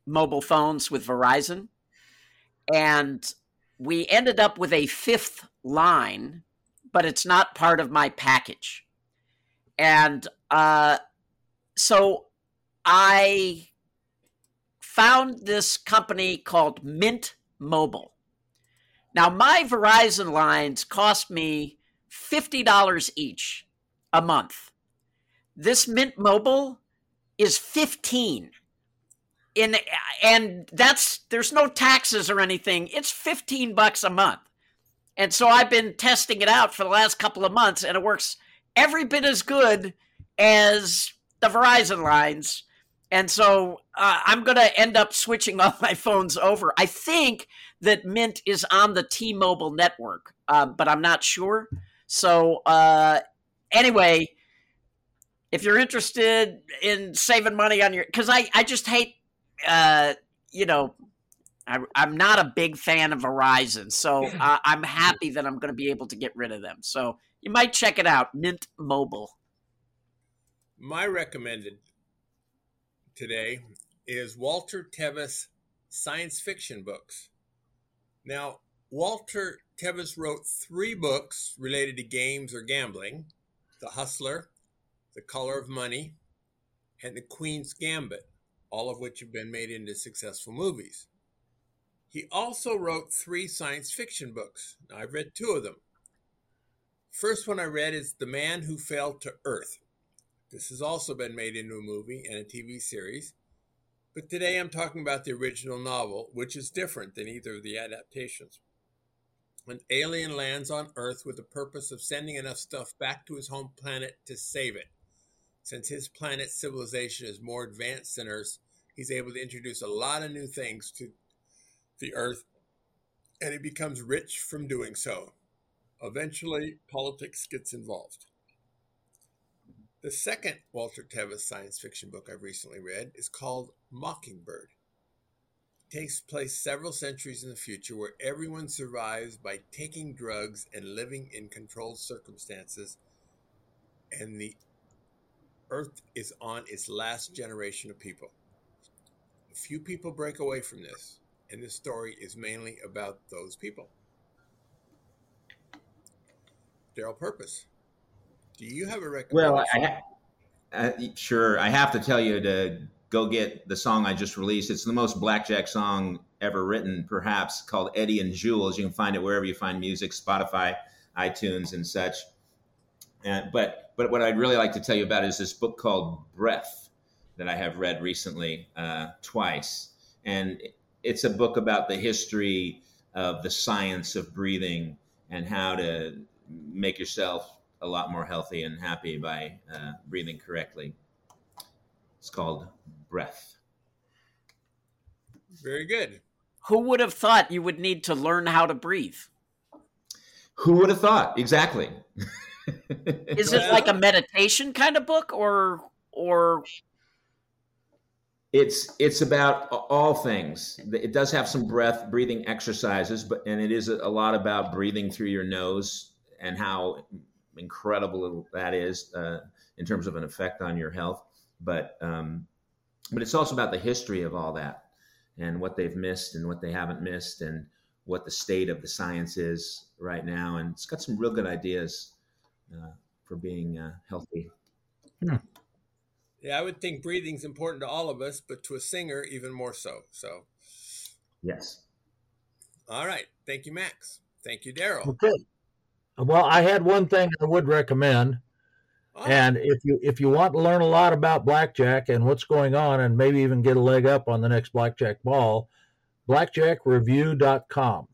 mobile phones with Verizon, and we ended up with a fifth line, but it's not part of my package. And uh, so I found this company called Mint Mobile. Now, my Verizon lines cost me $50 each a month. This Mint Mobile is 15 in and that's there's no taxes or anything. It's 15 bucks a month. And so I've been testing it out for the last couple of months and it works every bit as good as the Verizon lines and so uh, I'm going to end up switching all my phones over. I think that Mint is on the T Mobile network, um, but I'm not sure. So, uh, anyway, if you're interested in saving money on your, because I, I just hate, uh, you know, I, am not a big fan of Verizon. So uh, I'm happy that I'm going to be able to get rid of them. So you might check it out Mint Mobile. My recommended today is Walter Tevis science fiction books. Now, Walter Tevis wrote three books related to games or gambling The Hustler, The Color of Money, and The Queen's Gambit, all of which have been made into successful movies. He also wrote three science fiction books. Now, I've read two of them. First one I read is The Man Who Fell to Earth this has also been made into a movie and a TV series. But today I'm talking about the original novel, which is different than either of the adaptations. An alien lands on Earth with the purpose of sending enough stuff back to his home planet to save it. Since his planet's civilization is more advanced than Earth's, he's able to introduce a lot of new things to the Earth, and he becomes rich from doing so. Eventually, politics gets involved. The second Walter Tevis science fiction book I've recently read is called Mockingbird. It takes place several centuries in the future where everyone survives by taking drugs and living in controlled circumstances, and the Earth is on its last generation of people. A few people break away from this, and this story is mainly about those people. Daryl Purpose, do you have a recommendation? Well, I, uh, sure. I have to tell you to go get the song I just released. It's the most blackjack song ever written, perhaps, called Eddie and Jules. You can find it wherever you find music, Spotify, iTunes, and such. And, but but what I'd really like to tell you about is this book called Breath that I have read recently uh, twice, and it's a book about the history of the science of breathing and how to make yourself a lot more healthy and happy by uh, breathing correctly. It's called Breath. Very good. Who would have thought you would need to learn how to breathe? Who would have thought? Exactly. Is it like a meditation kind of book or or it's it's about all things it does have some breath breathing exercises but and it is a lot about breathing through your nose and how incredible that is uh, in terms of an effect on your health but um, but it's also about the history of all that and what they've missed and what they haven't missed and what the state of the science is right now and it's got some real good ideas uh, for being uh, healthy hmm. Yeah, I would think breathing's important to all of us, but to a singer even more so. So, yes. All right. Thank you, Max. Thank you, Daryl. Okay. Well, I had one thing I would recommend. Oh. And if you if you want to learn a lot about blackjack and what's going on and maybe even get a leg up on the next blackjack ball, blackjackreview.com.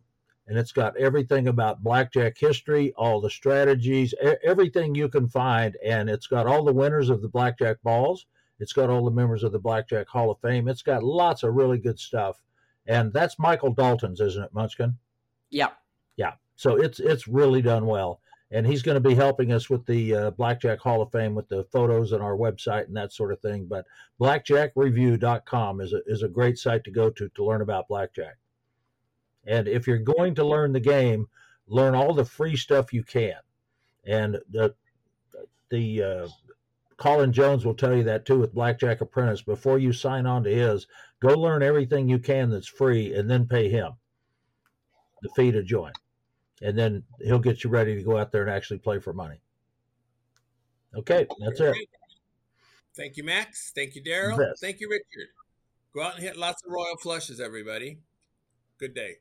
And it's got everything about blackjack history, all the strategies, everything you can find. And it's got all the winners of the blackjack balls. It's got all the members of the Blackjack Hall of Fame. It's got lots of really good stuff. And that's Michael Dalton's, isn't it, Munchkin? Yeah. So it's it's really done well. And he's going to be helping us with the uh, Blackjack Hall of Fame with the photos on our website and that sort of thing. But blackjackreview.com is a, is a great site to go to to learn about blackjack. And if you're going to learn the game, learn all the free stuff you can. And the the uh, Colin Jones will tell you that too with Blackjack Apprentice. Before you sign on to his, go learn everything you can that's free, and then pay him the fee to join, and then he'll get you ready to go out there and actually play for money. Okay, that's it. Thank you, Max. Thank you, Daryl. Thank you, Richard. Go out and hit lots of royal flushes, everybody. Good day.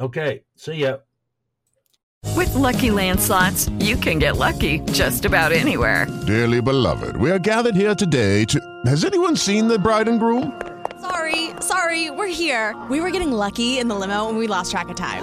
Okay. See ya. With LuckyLand Slots, you can get lucky just about anywhere. Dearly beloved, we are gathered here today to. Has anyone seen the bride and groom? Sorry, sorry, we're here. We were getting lucky in the limo and we lost track of time.